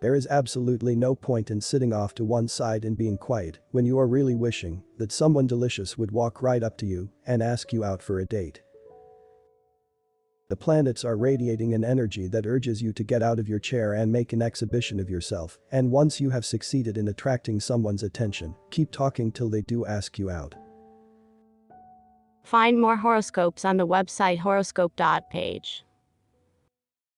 There is absolutely no point in sitting off to one side and being quiet when you are really wishing that someone delicious would walk right up to you and ask you out for a date. The planets are radiating an energy that urges you to get out of your chair and make an exhibition of yourself, and once you have succeeded in attracting someone's attention, keep talking till they do ask you out. Find more horoscopes on the website horoscope.page.